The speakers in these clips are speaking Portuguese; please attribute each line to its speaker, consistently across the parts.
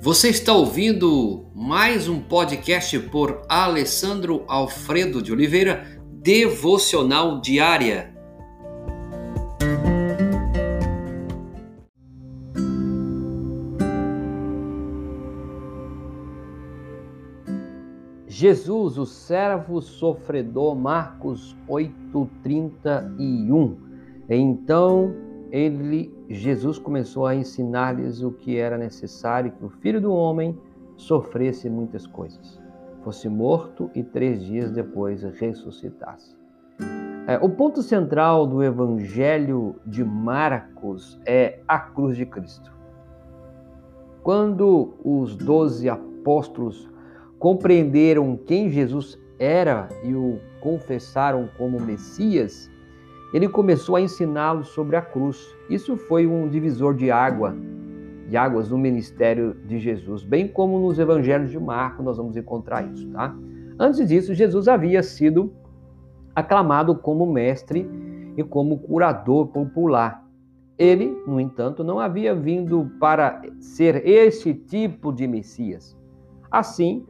Speaker 1: Você está ouvindo mais um podcast por Alessandro Alfredo de Oliveira, Devocional Diária. Jesus, o servo sofredor, Marcos 8:31. Então ele, Jesus começou a ensinar-lhes o que era necessário que o Filho do Homem sofresse muitas coisas, fosse morto e três dias depois ressuscitasse. É, o ponto central do Evangelho de Marcos é a cruz de Cristo. Quando os doze apóstolos compreenderam quem Jesus era e o confessaram como Messias, ele começou a ensiná-los sobre a cruz. Isso foi um divisor de água, de águas no ministério de Jesus, bem como nos evangelhos de Marcos nós vamos encontrar isso, tá? Antes disso, Jesus havia sido aclamado como mestre e como curador popular. Ele, no entanto, não havia vindo para ser esse tipo de Messias. Assim,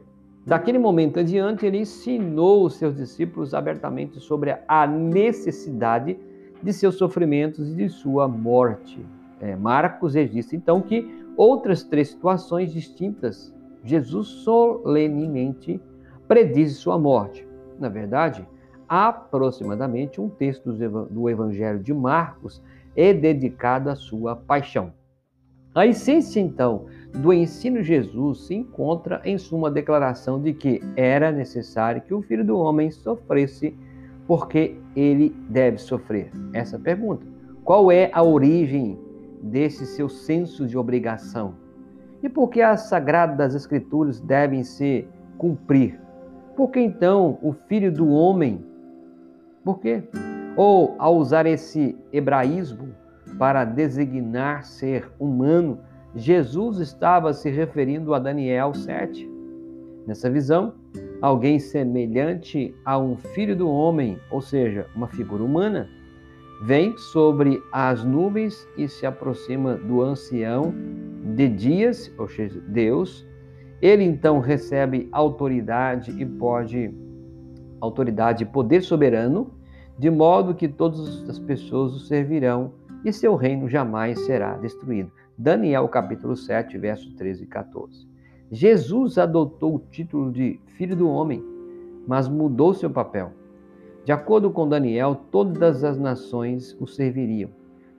Speaker 1: Daquele momento adiante, ele ensinou os seus discípulos abertamente sobre a necessidade de seus sofrimentos e de sua morte. É, Marcos registra então que outras três situações distintas, Jesus solenemente prediz sua morte. Na verdade, aproximadamente um terço do Evangelho de Marcos é dedicado à sua paixão. A essência, então, do ensino de Jesus se encontra em sua declaração de que era necessário que o Filho do Homem sofresse, porque ele deve sofrer. Essa pergunta. Qual é a origem desse seu senso de obrigação? E por que as sagradas escrituras devem se cumprir? Por que então o Filho do Homem? Por quê? Ou, ao usar esse hebraísmo, para designar ser humano, Jesus estava se referindo a Daniel 7. Nessa visão, alguém semelhante a um filho do homem, ou seja, uma figura humana, vem sobre as nuvens e se aproxima do ancião de dias, ou seja, Deus. Ele então recebe autoridade e pode autoridade e poder soberano, de modo que todas as pessoas o servirão e seu reino jamais será destruído. Daniel capítulo 7, verso 13 e 14. Jesus adotou o título de Filho do Homem, mas mudou seu papel. De acordo com Daniel, todas as nações o serviriam.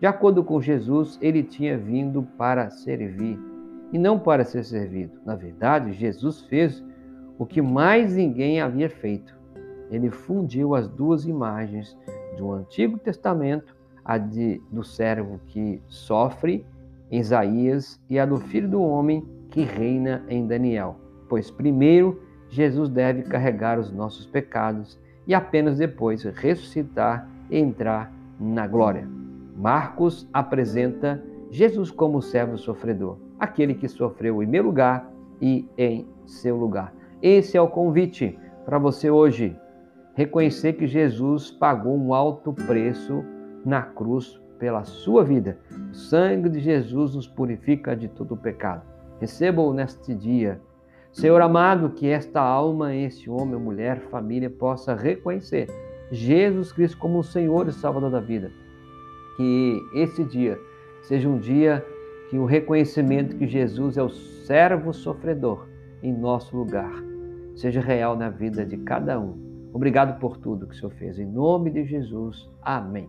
Speaker 1: De acordo com Jesus, ele tinha vindo para servir e não para ser servido. Na verdade, Jesus fez o que mais ninguém havia feito. Ele fundiu as duas imagens do Antigo Testamento a de, do servo que sofre em Isaías e a do filho do homem que reina em Daniel. Pois primeiro Jesus deve carregar os nossos pecados e apenas depois ressuscitar e entrar na glória. Marcos apresenta Jesus como servo sofredor, aquele que sofreu em meu lugar e em seu lugar. Esse é o convite para você hoje. Reconhecer que Jesus pagou um alto preço na cruz pela sua vida. O sangue de Jesus nos purifica de todo o pecado. Receba-o neste dia. Senhor amado, que esta alma, este homem, mulher, família possa reconhecer Jesus Cristo como o Senhor e Salvador da vida. Que esse dia seja um dia que o reconhecimento que Jesus é o servo sofredor em nosso lugar seja real na vida de cada um. Obrigado por tudo que o Senhor fez. Em nome de Jesus. Amém.